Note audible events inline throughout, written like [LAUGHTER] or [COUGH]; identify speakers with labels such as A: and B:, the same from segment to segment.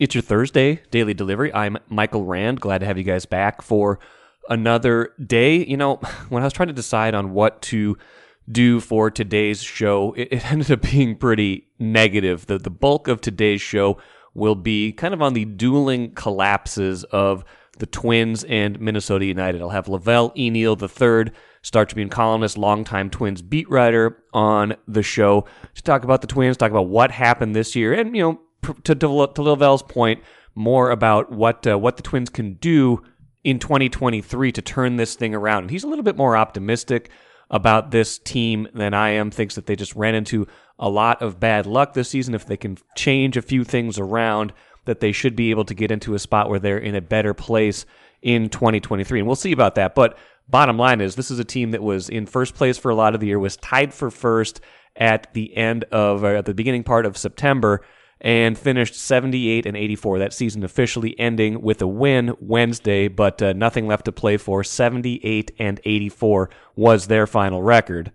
A: It's your Thursday daily delivery. I'm Michael Rand. Glad to have you guys back for another day. You know, [SIGHS] when I was trying to decide on what to do for today's show, it, it [LAUGHS] ended up being pretty negative. The, the bulk of today's show will be kind of on the dueling collapses of the Twins and Minnesota United. I'll have Lavelle Eneal III, Star Tribune columnist, longtime Twins beat writer, on the show to talk about the Twins, talk about what happened this year, and you know to, to, Lavelle's point, more about what uh, what the Twins can do in 2023 to turn this thing around. And he's a little bit more optimistic about this team than I am. Thinks that they just ran into a lot of bad luck this season. If they can change a few things around, that they should be able to get into a spot where they're in a better place in 2023. And we'll see about that. But bottom line is, this is a team that was in first place for a lot of the year, was tied for first at the end of, or at the beginning part of September and finished 78 and 84. That season officially ending with a win Wednesday, but uh, nothing left to play for. 78 and 84 was their final record.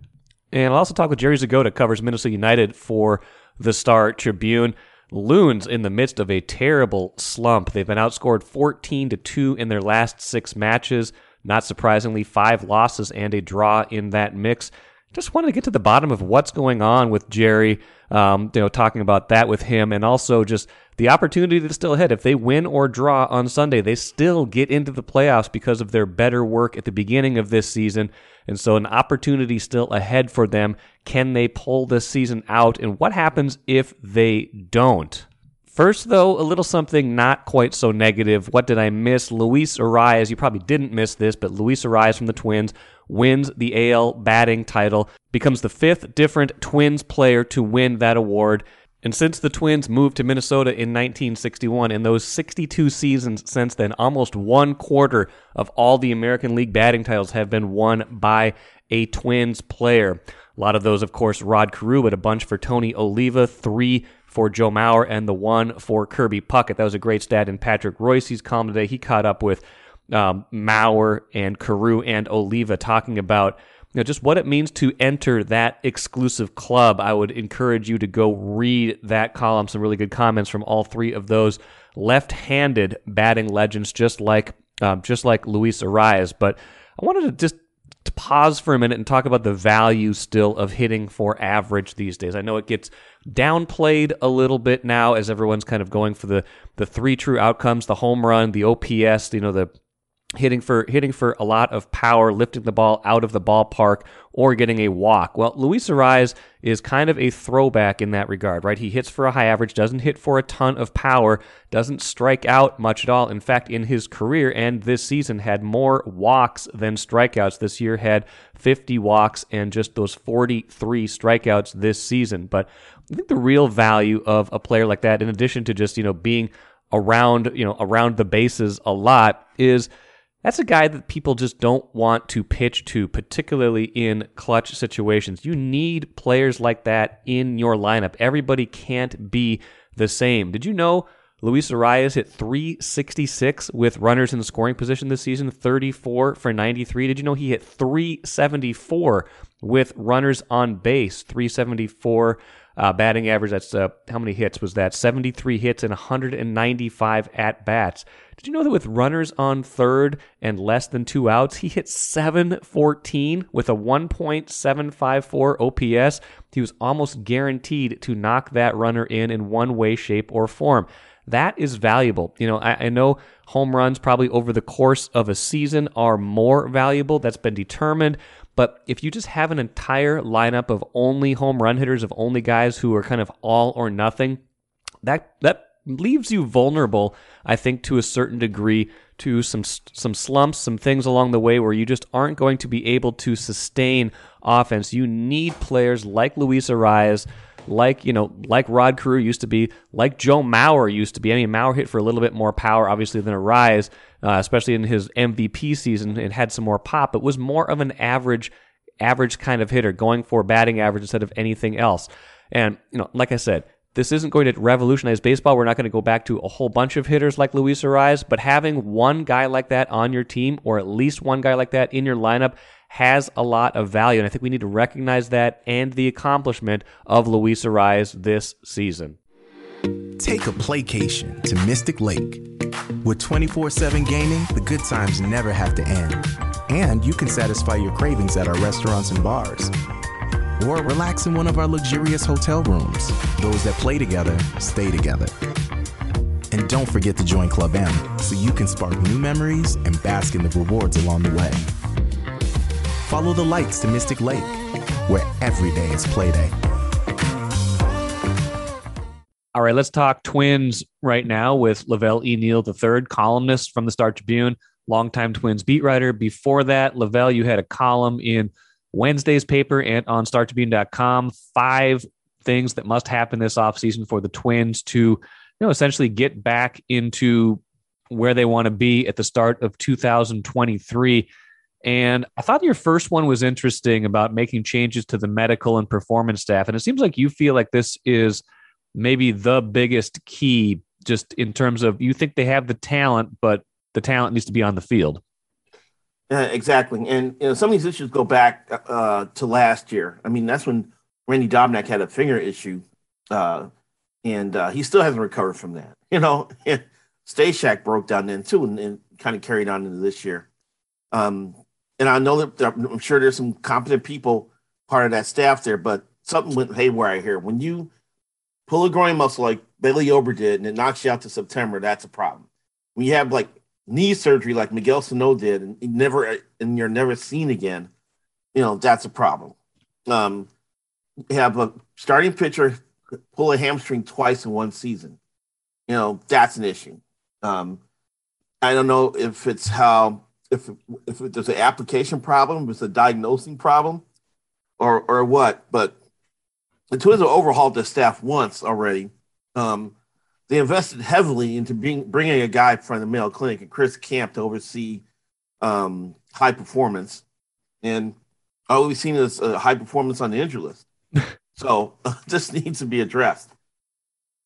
A: And I'll also talk with Jerry Zgoda, covers Minnesota United for the Star Tribune. Loons in the midst of a terrible slump. They've been outscored 14 to 2 in their last 6 matches. Not surprisingly, 5 losses and a draw in that mix just wanted to get to the bottom of what's going on with Jerry. Um, you know, talking about that with him, and also just the opportunity that's still ahead. If they win or draw on Sunday, they still get into the playoffs because of their better work at the beginning of this season. And so, an opportunity still ahead for them. Can they pull this season out? And what happens if they don't? First, though, a little something not quite so negative. What did I miss? Luis Arraez, you probably didn't miss this, but Luis Arraez from the Twins wins the AL batting title, becomes the fifth different Twins player to win that award. And since the Twins moved to Minnesota in 1961, in those 62 seasons since then, almost one quarter of all the American League batting titles have been won by a Twins player. A lot of those, of course, Rod Carew, but a bunch for Tony Oliva, three for Joe Mauer and the one for Kirby Puckett. That was a great stat in Patrick Royce's column today. He caught up with um, Mauer and Carew and Oliva talking about you know, just what it means to enter that exclusive club. I would encourage you to go read that column. Some really good comments from all three of those left-handed batting legends, just like um, just like Luis Arraez. But I wanted to just to pause for a minute and talk about the value still of hitting for average these days. I know it gets downplayed a little bit now as everyone's kind of going for the the three true outcomes, the home run, the OPS, you know, the hitting for hitting for a lot of power, lifting the ball out of the ballpark, or getting a walk. Well, Luis Arraez is kind of a throwback in that regard, right? He hits for a high average, doesn't hit for a ton of power, doesn't strike out much at all. In fact, in his career and this season, had more walks than strikeouts. This year had 50 walks and just those 43 strikeouts this season. But I think the real value of a player like that, in addition to just you know being around you know around the bases a lot, is that's a guy that people just don't want to pitch to, particularly in clutch situations. You need players like that in your lineup. Everybody can't be the same. Did you know Luis Arraez hit 366 with runners in the scoring position this season, 34 for 93? Did you know he hit 374 with runners on base, 374 uh, batting average? That's uh, how many hits was that? 73 hits and 195 at bats. Did you know that with runners on third and less than two outs, he hit 714 with a 1.754 OPS? He was almost guaranteed to knock that runner in in one way, shape, or form. That is valuable. You know, I, I know home runs probably over the course of a season are more valuable. That's been determined. But if you just have an entire lineup of only home run hitters, of only guys who are kind of all or nothing, that that leaves you vulnerable, I think, to a certain degree to some some slumps, some things along the way where you just aren't going to be able to sustain offense. You need players like Luis Arraez, like you know, like Rod Carew used to be, like Joe Mauer used to be. I mean, Mauer hit for a little bit more power, obviously, than Arraez, uh, especially in his MVP season. It had some more pop, but was more of an average, average kind of hitter, going for batting average instead of anything else. And you know, like I said, this isn't going to revolutionize baseball. We're not going to go back to a whole bunch of hitters like Luis Arraez, but having one guy like that on your team, or at least one guy like that in your lineup, has a lot of value. And I think we need to recognize that and the accomplishment of Luis Arraez this season.
B: Take a playcation to Mystic Lake. With 24 7 gaming, the good times never have to end. And you can satisfy your cravings at our restaurants and bars. Or relax in one of our luxurious hotel rooms. Those that play together stay together. And don't forget to join Club M so you can spark new memories and bask in the rewards along the way. Follow the lights to Mystic Lake, where every day is playday.
A: All right, let's talk Twins right now with Lavelle E. Neal III, columnist from the Star Tribune, longtime Twins beat writer. Before that, Lavelle, you had a column in Wednesday's paper and on StarTribune.com. Five things that must happen this offseason for the Twins to, you know, essentially get back into where they want to be at the start of 2023. And I thought your first one was interesting about making changes to the medical and performance staff. And it seems like you feel like this is – maybe the biggest key just in terms of you think they have the talent, but the talent needs to be on the field.
C: Exactly. And you know, some of these issues go back uh, to last year. I mean, that's when Randy Dobnak had a finger issue, uh, and uh, he still hasn't recovered from that. You know, [LAUGHS] Stashak broke down then too, and, and kind of carried on into this year. Um, and I know that I'm sure there's some competent people part of that staff there, but something went haywire here. When you pull a groin muscle like Bailey Ober did and it knocks you out to September, that's a problem. When you have like knee surgery like Miguel Sano did and never and you're never seen again, you know, that's a problem. Um, have a starting pitcher pull a hamstring twice in one season. You know, that's an issue. Um, I don't know if it's how if if there's an application problem, if it's a diagnosing problem, or or what, but the Twins have overhauled their staff once already. Um, they invested heavily into being, bringing a guy from the Mayo Clinic and Chris Camp to oversee um, high performance. And all we've seen is a high performance on the injury list. [LAUGHS] so uh, [LAUGHS] this needs to be addressed.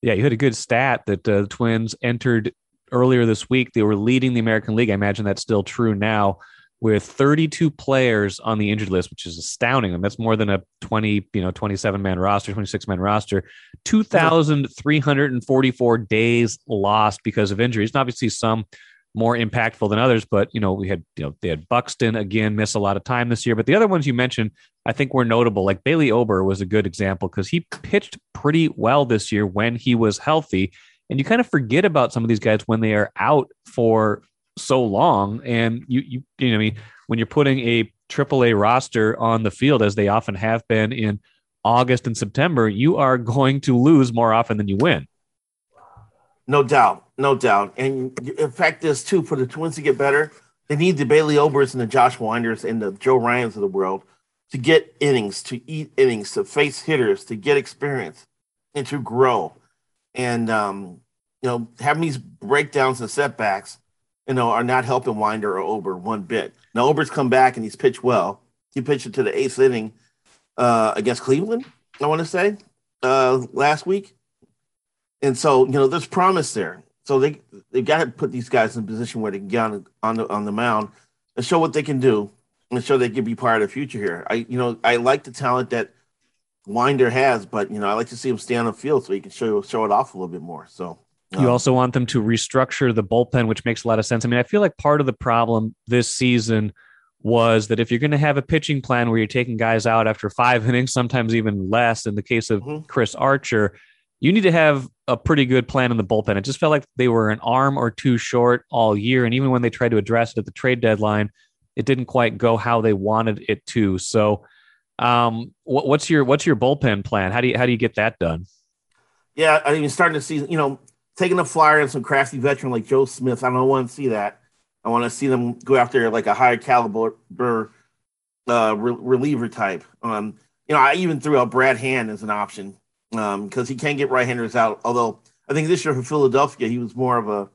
A: Yeah, you had a good stat that uh, the Twins entered earlier this week. They were leading the American League. I imagine that's still true now with 32 players on the injured list, which is astounding. And that's more than a 20, you know, 27 man roster, 26 man roster. 2,344 days lost because of injuries. And obviously, some more impactful than others, but you know, we had, you know, they had Buxton again miss a lot of time this year. But the other ones you mentioned, I think were notable. Like Bailey Ober was a good example because he pitched pretty well this year when he was healthy. And you kind of forget about some of these guys when they are out for so long, and you you you know, I mean, when you're putting a AAA roster on the field as they often have been in August and September, you are going to lose more often than you win.
C: No doubt, no doubt. And in fact, this too for the Twins to get better, they need the Bailey Obers and the Josh Winders and the Joe Ryans of the world to get innings, to eat innings, to face hitters, to get experience, and to grow. And um, you know, having these breakdowns and setbacks you know, are not helping Winder or Ober one bit. Now Ober's come back and he's pitched well. He pitched it to the eighth inning uh, against Cleveland, I want to say, uh, last week. And so, you know, there's promise there. So they they got to put these guys in a position where they can get on, on the on the mound and show what they can do and show they can be part of the future here. I you know I like the talent that Winder has, but you know I like to see him stay on the field so he can show show it off a little bit more. So
A: you um, also want them to restructure the bullpen, which makes a lot of sense. I mean, I feel like part of the problem this season was that if you're going to have a pitching plan where you're taking guys out after five [LAUGHS] innings, sometimes even less, in the case of mm-hmm. Chris Archer, you need to have a pretty good plan in the bullpen. It just felt like they were an arm or two short all year. And even when they tried to address it at the trade deadline, it didn't quite go how they wanted it to. So, um, what, what's your what's your bullpen plan? How do you how do you get that done?
C: Yeah, I mean, starting to see, you know, taking a flyer on some crafty veteran like Joe Smith. I don't want to see that. I want to see them go after like a higher caliber uh, re- reliever type. Um, you know, I even threw out Brad Hand as an option because um, he can get right-handers out. Although I think this year for Philadelphia, he was more of a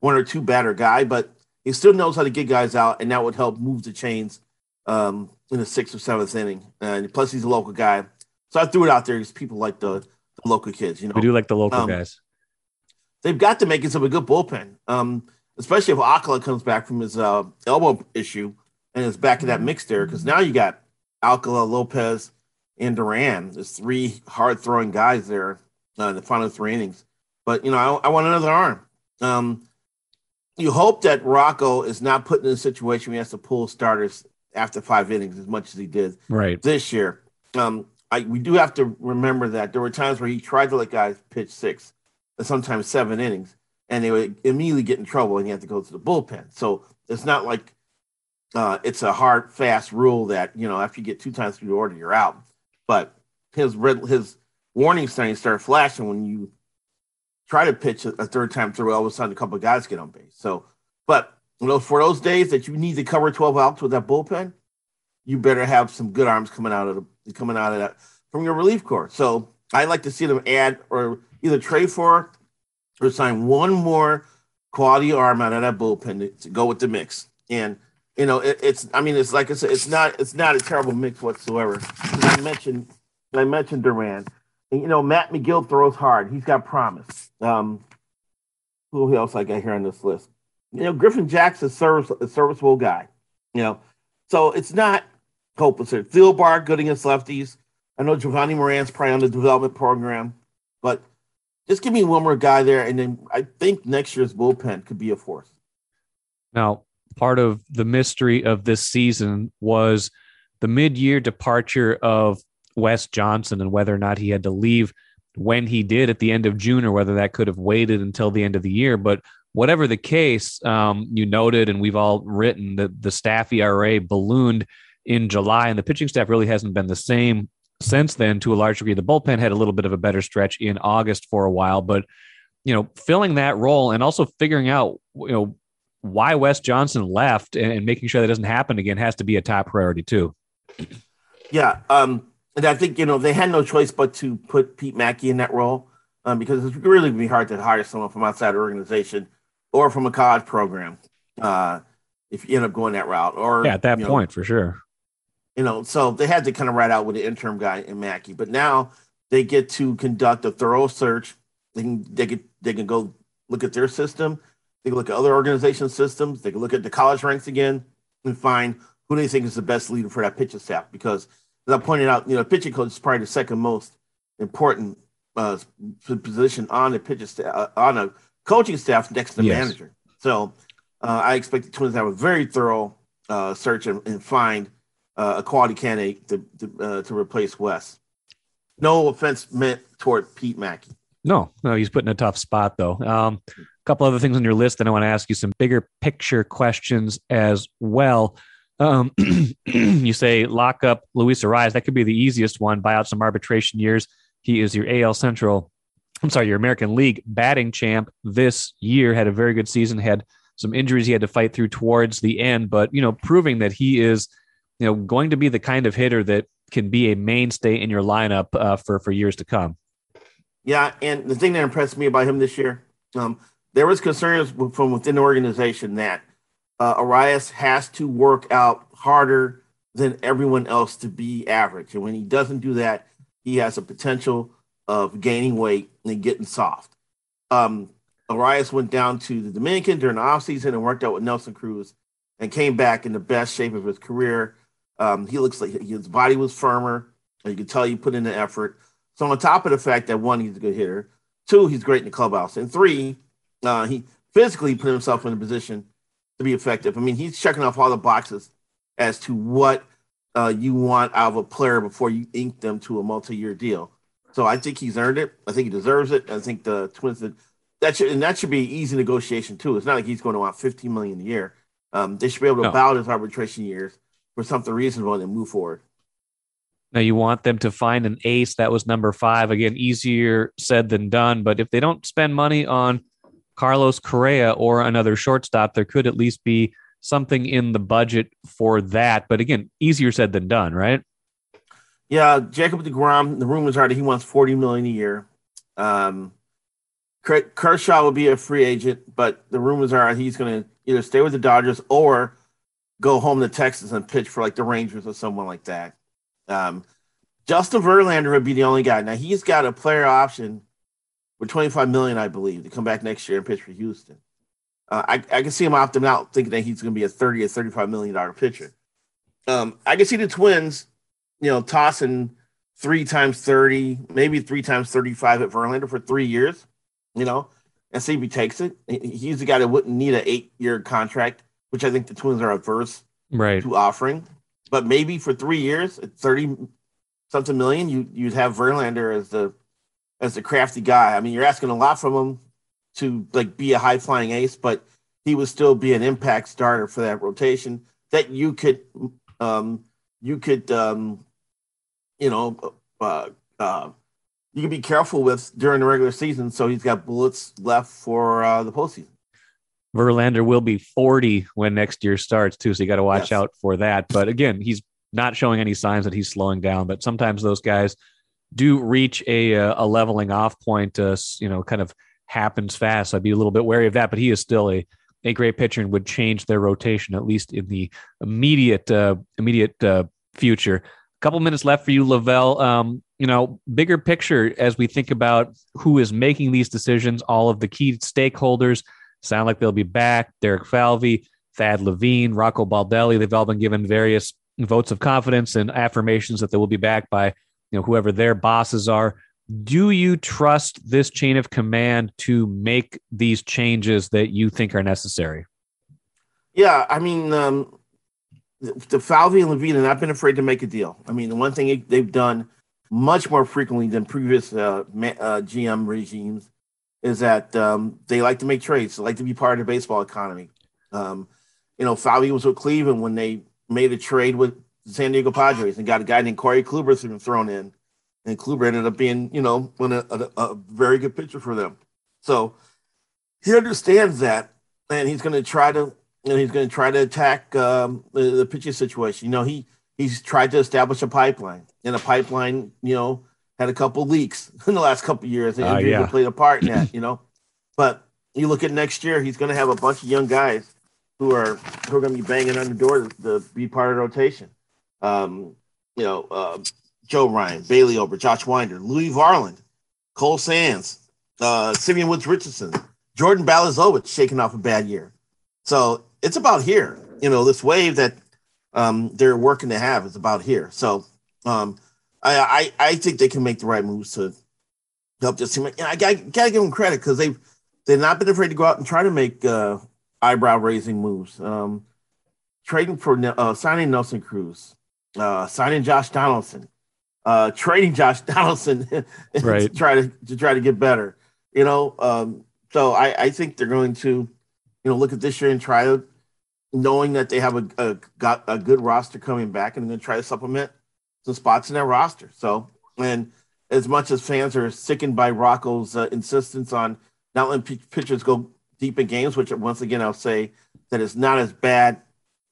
C: one or two batter guy, but he still knows how to get guys out, and that would help move the chains um, in the sixth or seventh inning. And plus, he's a local guy, so I threw it out there because people like the, the, local kids. You know,
A: we do like the local um, guys
C: they've got to make it some a good bullpen. Um, especially if Alcala comes back from his uh, elbow issue and is back in that mix there. Because now you got Alcala, Lopez, and Duran. There's three hard throwing guys there. uh, the final three innings. But you know, I, I want another arm. Um, you hope that Rocco is not put in a situation where he has to pull starters after five innings as much as he did
A: right
C: this year. Um, I, we do have to remember that there were times where he tried to let guys pitch six, and sometimes seven innings, and they would immediately get in trouble, and he had to go to the bullpen. So it's not like uh, it's a hard, fast rule that you know after you get two times through the order, you're out. But his red, his warning signs start flashing when you try to pitch a, a third time through. All of a sudden, a couple of guys get on base. So, but you know, for those days that you need to cover 12 outs with that bullpen, you better have some good arms coming out of the coming out of that from your relief corps. So I'd like to see them add or either trade for or sign one more quality arm out of that bullpen to, to go with the mix. And you know, it, it's I mean, it's like I said, it's not it's not a terrible mix whatsoever. I mentioned I mentioned Duran. And, you know, Matt McGill throws hard. He's got promise. Um, who else I got here on this list? You know, Griffin Jackson's service, a serviceable guy. You know, so it's not hopeless. here. Thielbar good against lefties. I know Jovani Moran's probably on the development program, but just give me one more guy there, and then I think next year's bullpen could be a force.
A: Now, part of the mystery of this season was the mid-year departure of Wes Johnson and whether or not he had to leave when he did at the end of June or whether that could have waited until the end of the year. But whatever the case, um, you noted, and we've all written that the staff ERA ballooned in July, and the pitching staff really hasn't been the same since then to a large degree. The bullpen had a little bit of a better stretch in August for a while, but you know, filling that role and also figuring out, you know, why Wes Johnson left and, making sure that doesn't happen again has to be a top priority too.
C: Yeah. Um, and I think, you know, they had no choice but to put Pete Maki in that role um, because it's really be hard to hire someone from outside the organization or from a college program uh, if you end up going that route. Or
A: yeah, at that point,
C: know,
A: for sure.
C: You know, so they had to kind of ride out with the interim guy in Maki, but now they get to conduct a thorough search. They can they can they can go look at their system. They can look at other organization systems. They can look at the college ranks again and find who they think is the best leader for that pitching staff. Because as I pointed out, you know, pitching coach is probably the second most important uh, position on the pitching staff, uh, on a coaching staff next to the yes. manager. So uh, I expect the Twins to have a very thorough uh, search and, and find uh, a quality candidate to to, uh, to replace Wes. No offense meant toward Pete Maki.
A: No, no, he's put in a tough spot though. Um, a couple other things on your list, and I want to ask you some bigger picture questions as well. Um, [CLEARS THROAT] you say lock up Luis Arraez. That could be the easiest one. Buy out some arbitration years. He is your AL Central. I'm sorry, your American League batting champ this year. Had a very good season. Had some injuries he had to fight through towards the end, but you know, proving that he is, you know, going to be the kind of hitter that can be a mainstay in your lineup uh, for for years to come.
C: Yeah, and the thing that impressed me about him this year, um, there was concerns from within the organization that uh, Arraez has to work out harder than everyone else to be average. And when he doesn't do that, he has a potential of gaining weight and getting soft. Um, Arraez went down to the Dominican during the offseason and worked out with Nelson Cruz and came back in the best shape of his career. Um, he looks like his body was firmer. And You can tell he put in the effort. So on top of the fact that one, he's a good hitter. Two, he's great in the clubhouse. And three, uh, he physically put himself in a position to be effective. I mean, he's checking off all the boxes as to what uh, you want out of a player before you ink them to a multi-year deal. So I think he's earned it. I think he deserves it. I think the Twins that that should and that should be easy negotiation too. It's not like he's going to want 15 million a year. Um, they should be able to no. bow his arbitration years for something reasonable and then move forward.
A: Now you want them to find an ace that was number five. Again, easier said than done. But if they don't spend money on Carlos Correa or another shortstop, there could at least be something in the budget for that. But again, easier said than done, right?
C: Yeah, Jacob DeGrom. The rumors are that he wants forty million a year. Um, Kershaw will be a free agent, but the rumors are he's going to either stay with the Dodgers or go home to Texas and pitch for like the Rangers or someone like that. Um, Justin Verlander would be the only guy. Now he's got a player option for 25 million, I believe, to come back next year and pitch for Houston. Uh, I, I can see him opting out, thinking that he's going to be a 30 or 35 million dollar pitcher. Um, I can see the Twins, you know, tossing three times 30, maybe three times 35 at Verlander for three years, you know, and see if he takes it. He's the guy that wouldn't need an eight year contract, which I think the Twins are averse
A: right.
C: to offering. But maybe for three years at 30 something million, you, you'd have Verlander as the as the crafty guy. I mean, you're asking a lot from him to like be a high flying ace, but he would still be an impact starter for that rotation that you could um you could um you know uh, uh you can be careful with during the regular season so he's got bullets left for uh the postseason.
A: Verlander will be 40 when next year starts too, so you got to watch
C: Yes.
A: out for that. But again, he's not showing any signs that he's slowing down. But sometimes those guys do reach a uh, a leveling off point. Uh, you know, kind of happens fast. So I'd be a little bit wary of that. But he is still a a great pitcher and would change their rotation at least in the immediate uh, immediate uh, future. Couple minutes left for you, Lavelle. Um, you know, bigger picture as we think about who is making these decisions, all of the key stakeholders sound like they'll be back. Derek Falvey, Thad Levine, Rocco Baldelli. They've all been given various votes of confidence and affirmations that they will be back by you know whoever their bosses are. Do you trust this chain of command to make these changes that you think are necessary?
C: Yeah, I mean, um, the, Falvey and Levine have not been afraid to make a deal. I mean, the one thing they've done much more frequently than previous uh, uh, GM regimes is that um, they like to make trades. They like to be part of the baseball economy. Um, you know, Falvey was with Cleveland when they made a trade with the San Diego Padres and got a guy named Corey Kluber thrown in, and Kluber ended up being, you know, one a, a, a very good pitcher for them. So he understands that, and he's going to try to and he's going to try to attack um, the, the pitching situation. You know, he he's tried to establish a pipeline, and a pipeline, you know, had a couple leaks [LAUGHS] in the last couple of years. And
A: Uh,
C: injuries
A: yeah.
C: played a part in that, you know. But you look at next year, he's going to have a bunch of young guys who are who are going to be banging on the door to, to be part of the rotation. Um, you know, uh, Joe Ryan, Bailey Ober, Josh Winder, Louis Varland, Cole Sands, uh, Simeon Woods Richardson, Jordan Balazovich shaking off a bad year. So it's about here. You know, this wave that um, they're working to have is about here. So um, I, I I think they can make the right moves to help this team. And I got gotta give them credit because they've they've not been afraid to go out and try to make uh, eyebrow raising moves. Um, trading for uh, signing Nelson Cruz, uh, signing Josh Donaldson, uh, trading Josh [LAUGHS] Donaldson
A: Right.
C: to try to to try to get better. You know, um, so I, I think they're going to, you know, look at this year and try to, knowing that they have a, a got a good roster coming back, and going to try to supplement some spots in their roster. So, and as much as fans are sickened by Rocco's uh, insistence on not letting p- pitchers go deep in games, which once again I'll say that it's not as bad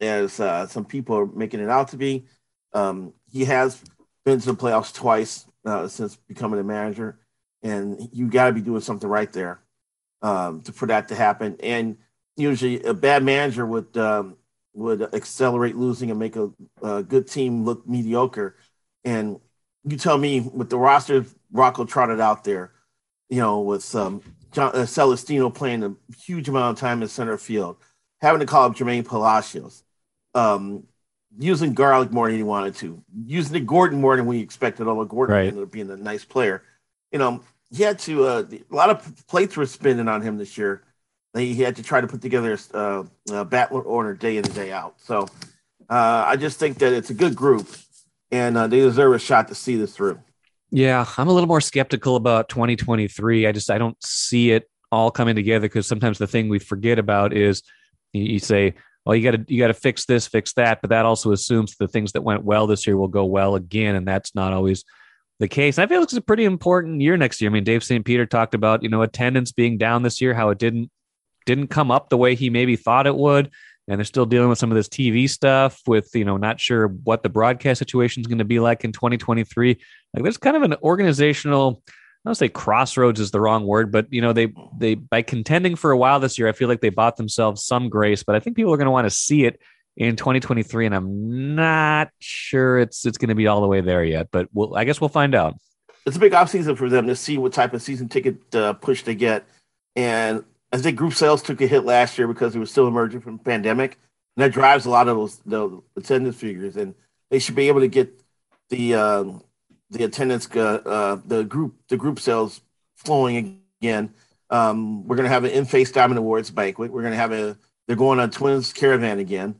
C: as uh, some people are making it out to be. Um, he has been to the playoffs twice uh, since becoming a manager, and you got to be doing something right there um, to for that to happen. And usually, a bad manager would um, would accelerate losing and make a, a good team look mediocre. And you tell me with the roster Rocco trotted out there, you know, with um, John uh, Celestino playing a huge amount of time in center field, having to call up Jermaine Palacios, um, using Garlick more than he wanted to, using the Gordon more than we expected, although Gordon
A: Right.
C: ended up being a nice player. You know, he had to, uh, a lot of plates were spinning on him this year. He had to try to put together uh, a bat order day in and day out. So uh, I just think that it's a good group and uh, they deserve a shot to see this through.
A: Yeah, I'm a little more skeptical about 2023. I just I don't see it all coming together because sometimes the thing we forget about is you, you say, well, you got to you got to fix this, fix that, but that also assumes the things that went well this year will go well again, and that's not always the case. I feel like it's a pretty important year next year. I mean, Dave St. Peter talked about you know attendance being down this year, how it didn't didn't come up the way he maybe thought it would. And they're still dealing with some of this TV stuff with, you know, not sure what the broadcast situation is going to be like in 2023. Like there's kind of an organizational, I don't say crossroads is the wrong word, but you know, they they by contending for a while this year, I feel like they bought themselves some grace, but I think people are going to want to see it in 2023 and I'm not sure it's it's going to be all the way there yet, but we'll I guess we'll find out.
C: It's a big offseason for them to see what type of season ticket uh, push they get. And I think group sales took a hit last year because it was still emerging from the pandemic. And that drives a lot of those the attendance figures. And they should be able to get the um, the attendance, uh, the group, the group sales flowing again. Um, we're going to have an in-face Diamond Awards banquet. We're going to have a. They're going on Twins Caravan again,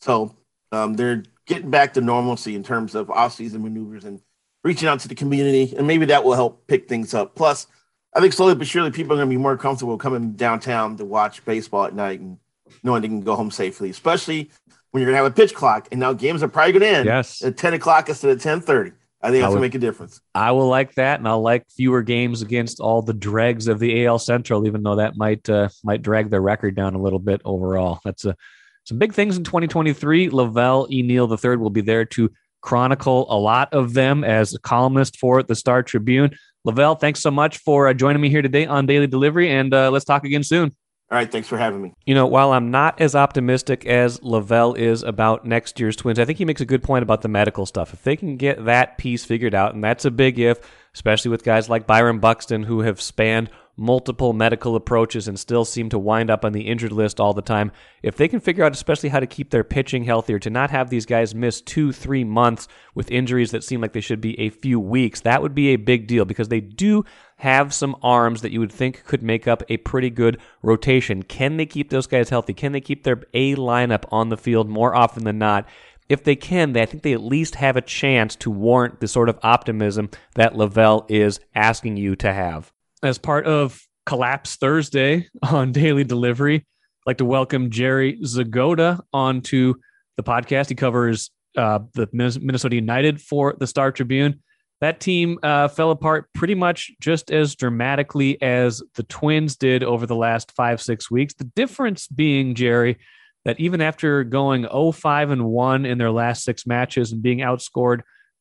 C: so um, they're getting back to normalcy in terms of off-season maneuvers and reaching out to the community, and maybe that will help pick things up. Plus, I think slowly but surely people are going to be more comfortable coming downtown to watch baseball at night and knowing they can go home safely, especially when you're going to have a pitch clock. And now games are probably going to end
A: yes.
C: at 10 o'clock instead of 10:30. I think that's going to make a difference.
A: I will like that, and I'll like fewer games against all the dregs of the AL Central, even though that might uh, might drag their record down a little bit overall. That's a some big things in 2023. Lavelle E. Neal III will be there to chronicle a lot of them as a columnist for the Star Tribune. Lavelle, thanks so much for uh, joining me here today on Daily Delivery, and uh, let's talk again soon.
C: All right, thanks for having me.
A: You know, while I'm not as optimistic as Lavelle is about next year's Twins, I think he makes a good point about the medical stuff. If they can get that piece figured out, and that's a big if, especially with guys like Byron Buxton who have spanned multiple medical approaches and still seem to wind up on the injured list all the time. If they can figure out, especially how to keep their pitching healthier, to not have these guys miss two, three months with injuries that seem like they should be a few weeks, that would be a big deal because they do have some arms that you would think could make up a pretty good rotation. Can they keep those guys healthy? Can they keep their A lineup on the field more often than not? If they can, I think they at least have a chance to warrant the sort of optimism that Lavelle is asking you to have as part of Collapse Thursday on Daily Delivery, I'd like to welcome Jerry Zgoda onto the podcast. He covers uh, the Minnesota United for the Star Tribune. That team uh, fell apart pretty much just as dramatically as the Twins did over the last five, six weeks. The difference being, Jerry, that even after going 0 5 and 1 in their last six matches and being outscored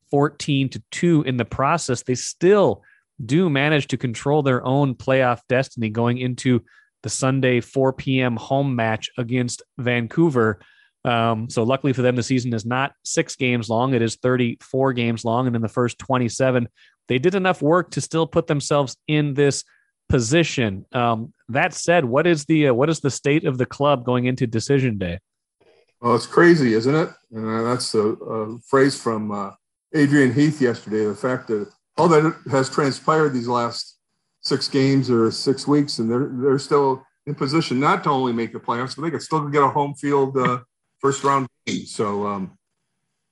A: 14 to 2 in the process, they still do manage to control their own playoff destiny going into the Sunday 4 p.m. home match against Vancouver. Um, so luckily for them, the season is not six games long; it is 34 games long, and in the first 27, they did enough work to still put themselves in this position. Um, that said, what is the uh, what is the state of the club going into decision day?
D: Well, it's crazy, isn't it? Uh, that's a, a, phrase from uh, Adrian Heath yesterday. The fact that all that has transpired these last six games or six weeks, and they're they're still in position not to only make the playoffs, but they could still get a home field uh, first round game. So um,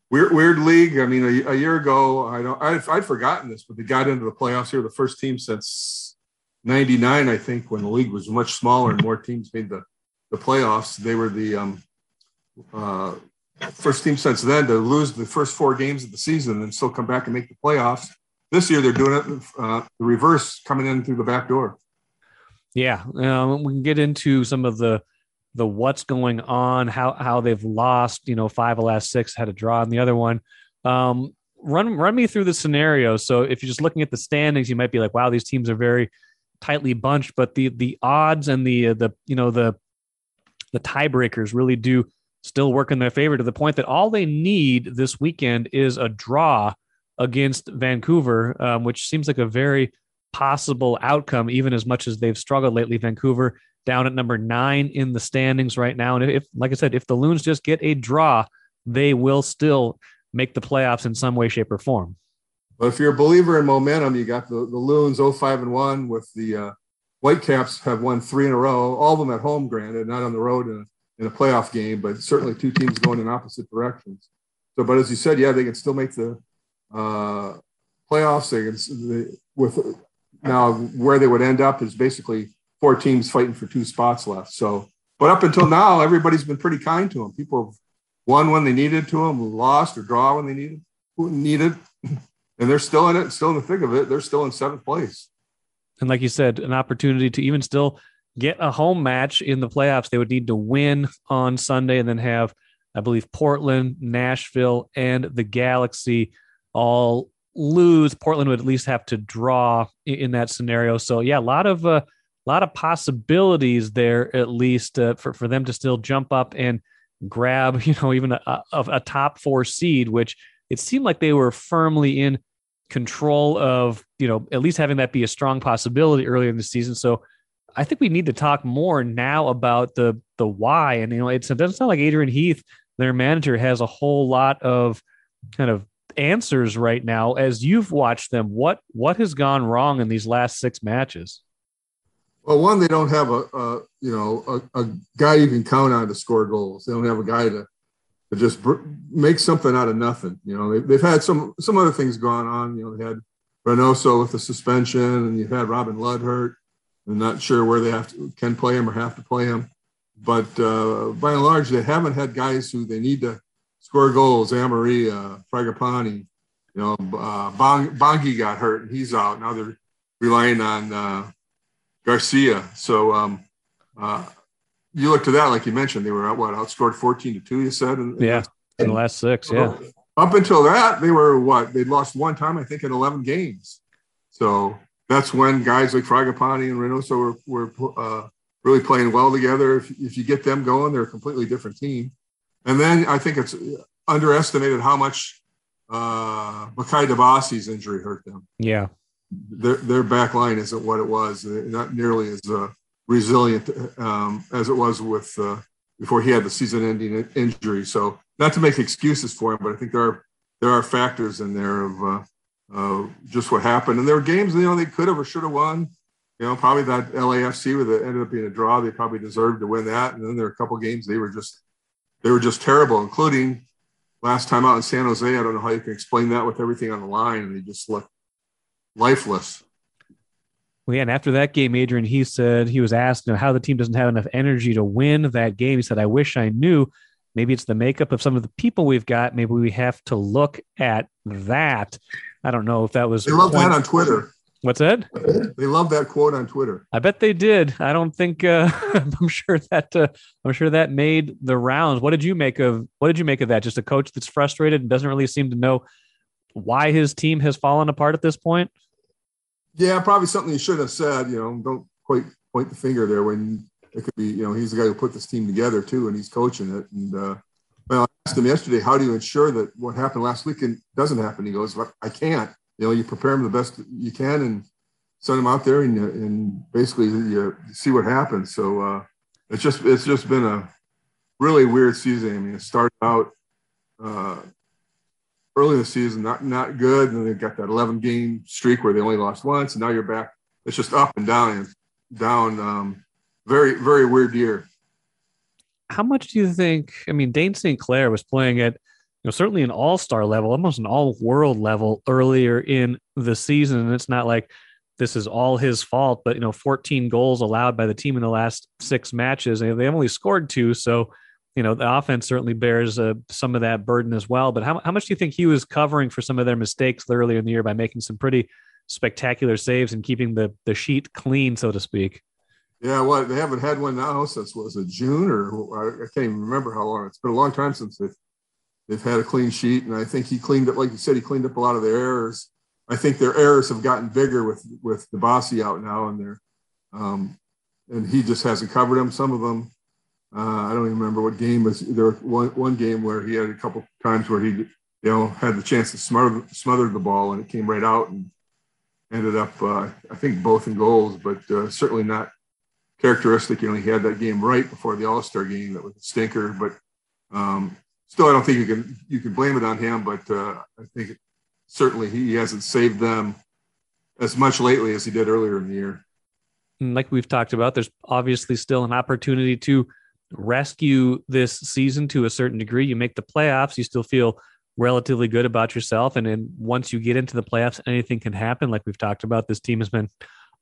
D: weird weird league. I mean, a, a year ago, I don't I'd, I'd, forgotten this, but they got into the playoffs here, the first team since '99, I think, when the league was much smaller and more teams made the the playoffs. They were the um, uh, first team since then to lose the first four games of the season and still come back and make the playoffs this year they're doing it uh, the reverse, coming in through the back door.
A: Yeah, um, we can get into some of the the what's going on, how how they've lost. You know, five of last six had a draw, and the other one. Um, run run me through the scenario. So if you're just looking at the standings, you might be like, wow, these teams are very tightly bunched, but the the odds and the the you know the the tiebreakers really do still work in their favor to the point that all they need this weekend is a draw against Vancouver, um, which seems like a very possible outcome, even as much as they've struggled lately. Vancouver down at number nine in the standings right now. And if, like I said, if the Loons just get a draw, they will still make the playoffs in some way, shape, or form.
D: But if you're a believer in momentum, you got the, the Loons 05 and 1 with the uh, Whitecaps have won three in a row, all of them at home, granted, not on the road in a, in a playoff game, but certainly two teams going in opposite directions. So, but as you said, yeah, they can still make the uh, playoffs. They, they, with now where they would end up is basically four teams fighting for two spots left. So, but up until now, everybody's been pretty kind to them. People have won when they needed to them, lost or draw when they needed needed, [LAUGHS] and they're still in it, still in the thick of it. They're still in seventh place.
A: And like you said, an opportunity to even still get a home match in the playoffs. They would need to win on Sunday and then have, I believe, Portland, Nashville, and the Galaxy all lose, Portland would at least have to draw in that scenario. So yeah, a lot of a uh, lot of possibilities there at least uh, for for them to still jump up and grab [LAUGHS] you know even a, a, a top four seed, which it seemed like they were firmly in control of you know at least having that be a strong possibility earlier in the season. So I think we need to talk more now about the the why. And you know, it's, it doesn't sound like Adrian Heath, their manager, has a whole lot of kind of answers right now as you've watched them. What what has gone wrong in these last six matches?
D: Well, one, they don't have a, a you know a, a, guy you can count on to score goals. They don't have a guy to, to just br- make something out of nothing. You know, they, have had some some other things going on. You know, they had Reynoso with the suspension, and you've had Robin Lod hurt. I'm not sure where they have to can play him or have to play him, but uh, by and large, they haven't had guys who they need to score goals. Amarilla, Fragapane, you know, uh, Bong, Bongi got hurt and he's out. Now they're relying on uh, Garcia. So um, uh, you look to that, like you mentioned, they were out, what outscored 14 to 2, you said?
A: In, yeah, in the last six, yeah.
D: Up until that, they were what? They'd lost one time, I think, in 11 games. So that's when guys like Fragapane and Reynoso were, were uh, really playing well together. If, if you get them going, they're a completely different team. And then I think it's underestimated how much uh, Bakaye Dibassy's injury hurt them.
A: Yeah.
D: Their, their back line isn't what it was, not nearly as uh, resilient um, as it was with uh, before he had the season ending injury. So, not to make excuses for him, but I think there are there are factors in there of uh, uh, just what happened. And there were games, you know, they could have or should have won. You know, probably that LAFC where it ended up being a draw, they probably deserved to win that. And then there are a couple games they were just they were just terrible, including last time out in San Jose. I don't know how you can explain that with everything on the line, and they just looked lifeless.
A: Well, yeah, and after that game, Adrian, he said he was asked you know, how the team doesn't have enough energy to win that game. He said, "I wish I knew. Maybe it's the makeup of some of the people we've got. Maybe we have to look at that." I don't know if that was.
D: They love that on Twitter.
A: What's that?
D: They love that quote on Twitter.
A: I bet they did. I don't think. Uh, [LAUGHS] I'm sure that. Uh, I'm sure that made the rounds. What did you make of? What did you make of that? Just a coach that's frustrated and doesn't really seem to know why his team has fallen apart at this point.
D: Yeah, probably something he should have said. You know, don't quite point the finger there when it could be. You know, he's the guy who put this team together too, and he's coaching it. And uh, well, I asked him yesterday, how do you ensure that what happened last weekend doesn't happen? He goes, I can't you know, you prepare them the best you can and send them out there and, and basically you see what happens. So uh, it's just it's just been a really weird season. I mean, it started out uh, early in the season not not good, and then they got that 11 game streak where they only lost once, and now you're back. It's just up and down and down. Um, very very weird year.
A: How much do you think? I mean, Dayne St. Clair was playing at you know, certainly an all star level, almost an all world level earlier in the season. And it's not like this is all his fault, but, you know, 14 goals allowed by the team in the last six matches. And they only scored two. So, you know, the offense certainly bears uh, some of that burden as well. But how, how much do you think he was covering for some of their mistakes earlier in the year by making some pretty spectacular saves and keeping the, the sheet clean, so to speak?
D: Yeah, well, they haven't had one now since was it June or I can't even remember how long. It's been a long time since they've They've had a clean sheet, and I think he cleaned up, like you said, he cleaned up a lot of their errors. I think their errors have gotten bigger with with Dibassy out now, and they're um, and he just hasn't covered them. Some of them, uh, I don't even remember what game was. There was one one game where he had a couple times where he, you know, had the chance to smother smother the ball, and it came right out and ended up, uh, I think, both in goals, but uh, certainly not characteristic. You know, he had that game right before the All Star game that was a stinker, but um, still, I don't think you can you can blame it on him, but uh, I think certainly he hasn't saved them as much lately as he did earlier in the year.
A: Like we've talked about, there's obviously still an opportunity to rescue this season to a certain degree. You make the playoffs, you still feel relatively good about yourself, and then once you get into the playoffs, anything can happen. Like we've talked about, this team has been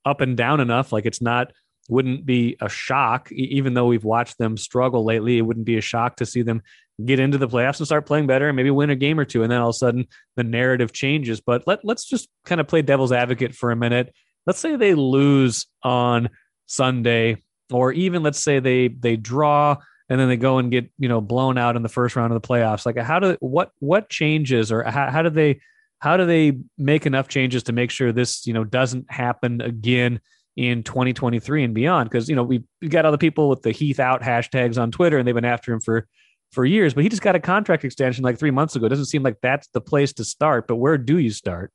A: up and down enough. Like it's not wouldn't be a shock, even though we've watched them struggle lately. It wouldn't be a shock to see them get into the playoffs and start playing better and maybe win a game or two. And then all of a sudden the narrative changes. But let, let's just kind of play devil's advocate for a minute. Let's say they lose on Sunday, or even let's say they they draw and then they go and get you know blown out in the first round of the playoffs. Like how do what what changes or how, how do they how do they make enough changes to make sure this you know doesn't happen again in 2023 and beyond? Because you know we got the people with the Heath out hashtags on Twitter and they've been after him for for years, but he just got a contract extension like three months ago. It doesn't seem like that's the place to start, but where do you start?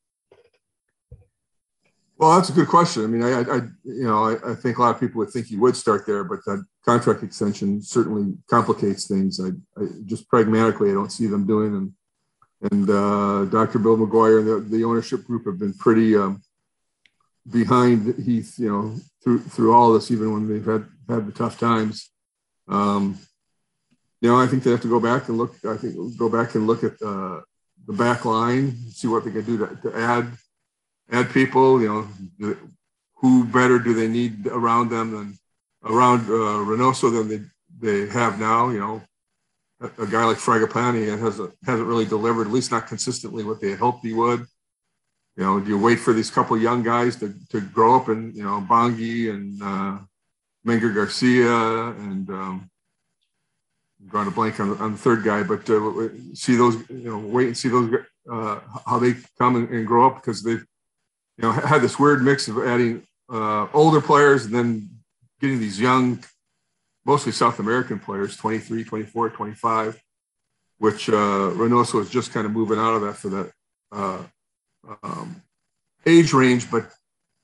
D: Well, that's a good question. I mean, I, I you know, I, I, think a lot of people would think he would start there, but that contract extension certainly complicates things. I, I just pragmatically, I don't see them doing, and and uh, Dr. Bill McGuire and the, the ownership group have been pretty um, behind Heath, you know, through through all this, even when they've had had the tough times. Um, you know, I think they have to go back and look. I think go back and look at uh, the back line, see what they can do to, to add add people. You know, who better do they need around them than around uh, Reynoso than they they have now? You know, a, a guy like Fragapane hasn't hasn't really delivered, at least not consistently, what they hoped he would. You know, do you wait for these couple young guys to, to grow up and you know Bongi and uh, Mender Garcia and um, I'm a blank on, on the third guy, but uh, see those you know wait and see those uh, how they come and, and, grow up because they've you know had this weird mix of adding uh, older players and then getting these young mostly South American players, 23, 24, 25, which uh, Reynoso is just kind of moving out of that for that uh, um, age range. But,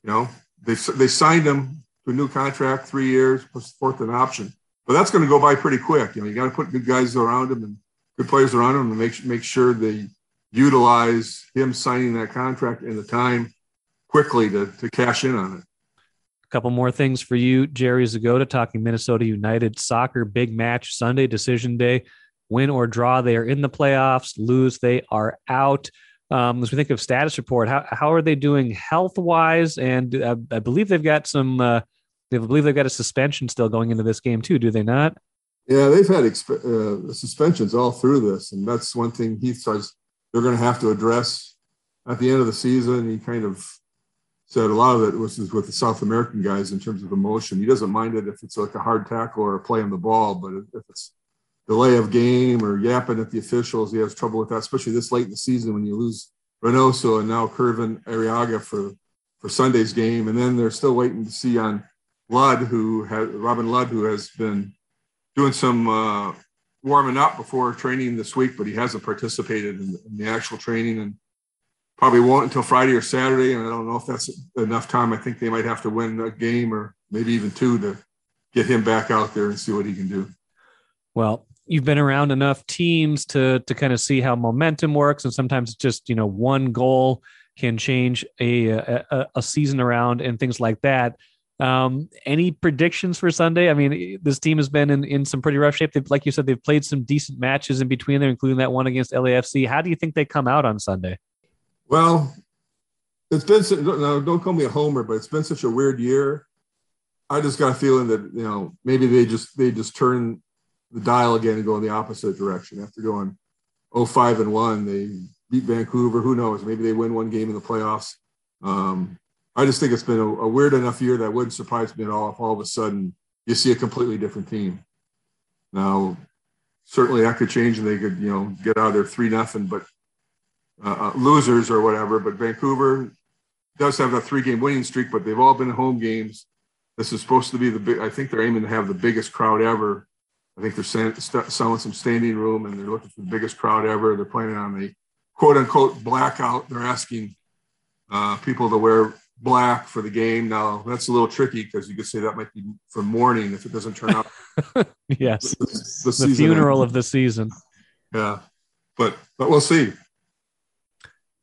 D: you know, they, they signed him to a new contract, three years, plus fourth an option. But that's going to go by pretty quick. You know, you got to put good guys around him and good players around him and make, make sure they utilize him signing that contract in the time quickly to, to cash in on it A
A: couple more things for you, Jerry Zgoda, talking Minnesota United soccer big match Sunday decision day. Win or draw, they are in the playoffs. Lose, they are out. Um, as we think of status report, how how are they doing health wise? And uh, I believe they've got some. Uh, they believe they've got a suspension still going into this game too. Do they not?
D: Yeah, they've had exp- uh, suspensions all through this, and that's one thing he says they're going to have to address at the end of the season. He kind of said a lot of it was with the South American guys in terms of emotion. He doesn't mind it if it's like a hard tackle or a play on the ball, but if it's delay of game or yapping at the officials, he has trouble with that, especially this late in the season when you lose Reynoso and now Kervin Arriaga for for Sunday's game, and then they're still waiting to see on Lod, who had Robin Lod, who has been doing some uh, warming up before training this week, but he hasn't participated in, in the actual training and probably won't until Friday or Saturday. And I don't know if that's enough time. I think they might have to win a game or maybe even two to get him back out there and see what he can do.
A: Well, you've been around enough teams to to kind of see how momentum works, and sometimes it's just you know one goal can change a a, a season around and things like that. Um, any predictions for Sunday? I mean, this team has been in, in some pretty rough shape. They've, like you said, they've played some decent matches in between there, including that one against LAFC. How do you think they come out on Sunday?
D: Well, it's been no, don't call me a homer, but it's been such a weird year. I just got a feeling that you know maybe they just they just turn the dial again and go in the opposite direction after going 05 and one. They beat Vancouver. Who knows? Maybe they win one game in the playoffs. Um, I just think it's been a, a, weird enough year that wouldn't surprise me at all if all of a sudden you see a completely different team. Now, certainly that could change and they could you know get out of there three nothing, but uh, uh, losers or whatever. But Vancouver does have a three game winning streak, but they've all been home games. This is supposed to be the big, I think they're aiming to have the biggest crowd ever. I think they're selling some standing room and they're looking for the biggest crowd ever. They're planning on the quote unquote blackout. They're asking uh, people to wear black for the game. Now that's a little tricky because you could say that might be for mourning if it doesn't turn out. [LAUGHS]
A: yes, the, the, the funeral ends. of the season.
D: Yeah, but but we'll see.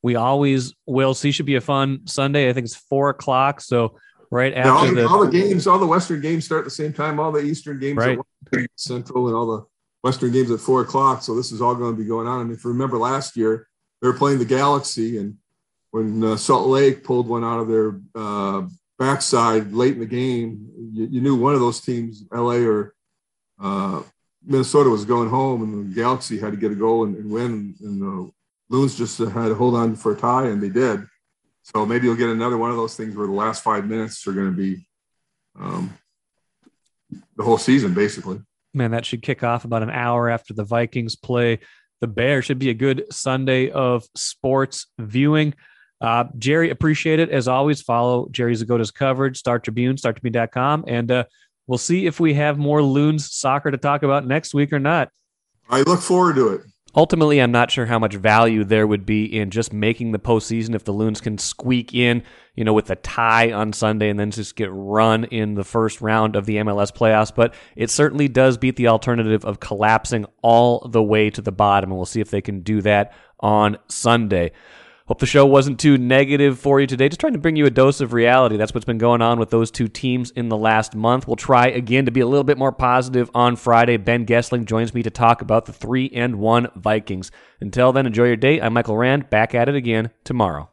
A: We always will see. Should be a fun Sunday. I think it's four o'clock. So right after
D: all the,
A: the,
D: all the games, all the Western games start at the same time. All the Eastern games
A: right.
D: at Central, and all the Western games at four o'clock. So this is all going to be going on. I And if you remember last year, they were playing the Galaxy, and when uh, Salt Lake pulled one out of their uh, backside late in the game, you, you, knew one of those teams, LA or uh, Minnesota, was going home, and the Galaxy had to get a goal and, and win. And the Loons just had to hold on for a tie, and they did. So maybe you'll get another one of those things where the last five minutes are going to be um, the whole season, basically.
A: Man, that should kick off about an hour after the Vikings play the Bears. Should be a good Sunday of sports viewing. Uh, Jerry, appreciate it. As always, follow Jerry Zgoda's coverage, Star Tribune, startribune.com. And uh, we'll see if we have more Loons soccer to talk about next week or not.
D: I look forward to it
A: ultimately, I'm not sure how much value there would be in just making the postseason if the Loons can squeak in, you know, with a tie on Sunday and then just get run in the first round of the MLS playoffs. But it certainly does beat the alternative of collapsing all the way to the bottom. And we'll see if they can do that on Sunday. Hope the show wasn't too negative for you today. Just trying to bring you a dose of reality. That's what's been going on with those two teams in the last month. We'll try again to be a little bit more positive on Friday. Ben Goessling joins me to talk about the 3 and 1 Vikings. Until then, enjoy your day. I'm Michael Rand, back at it again tomorrow.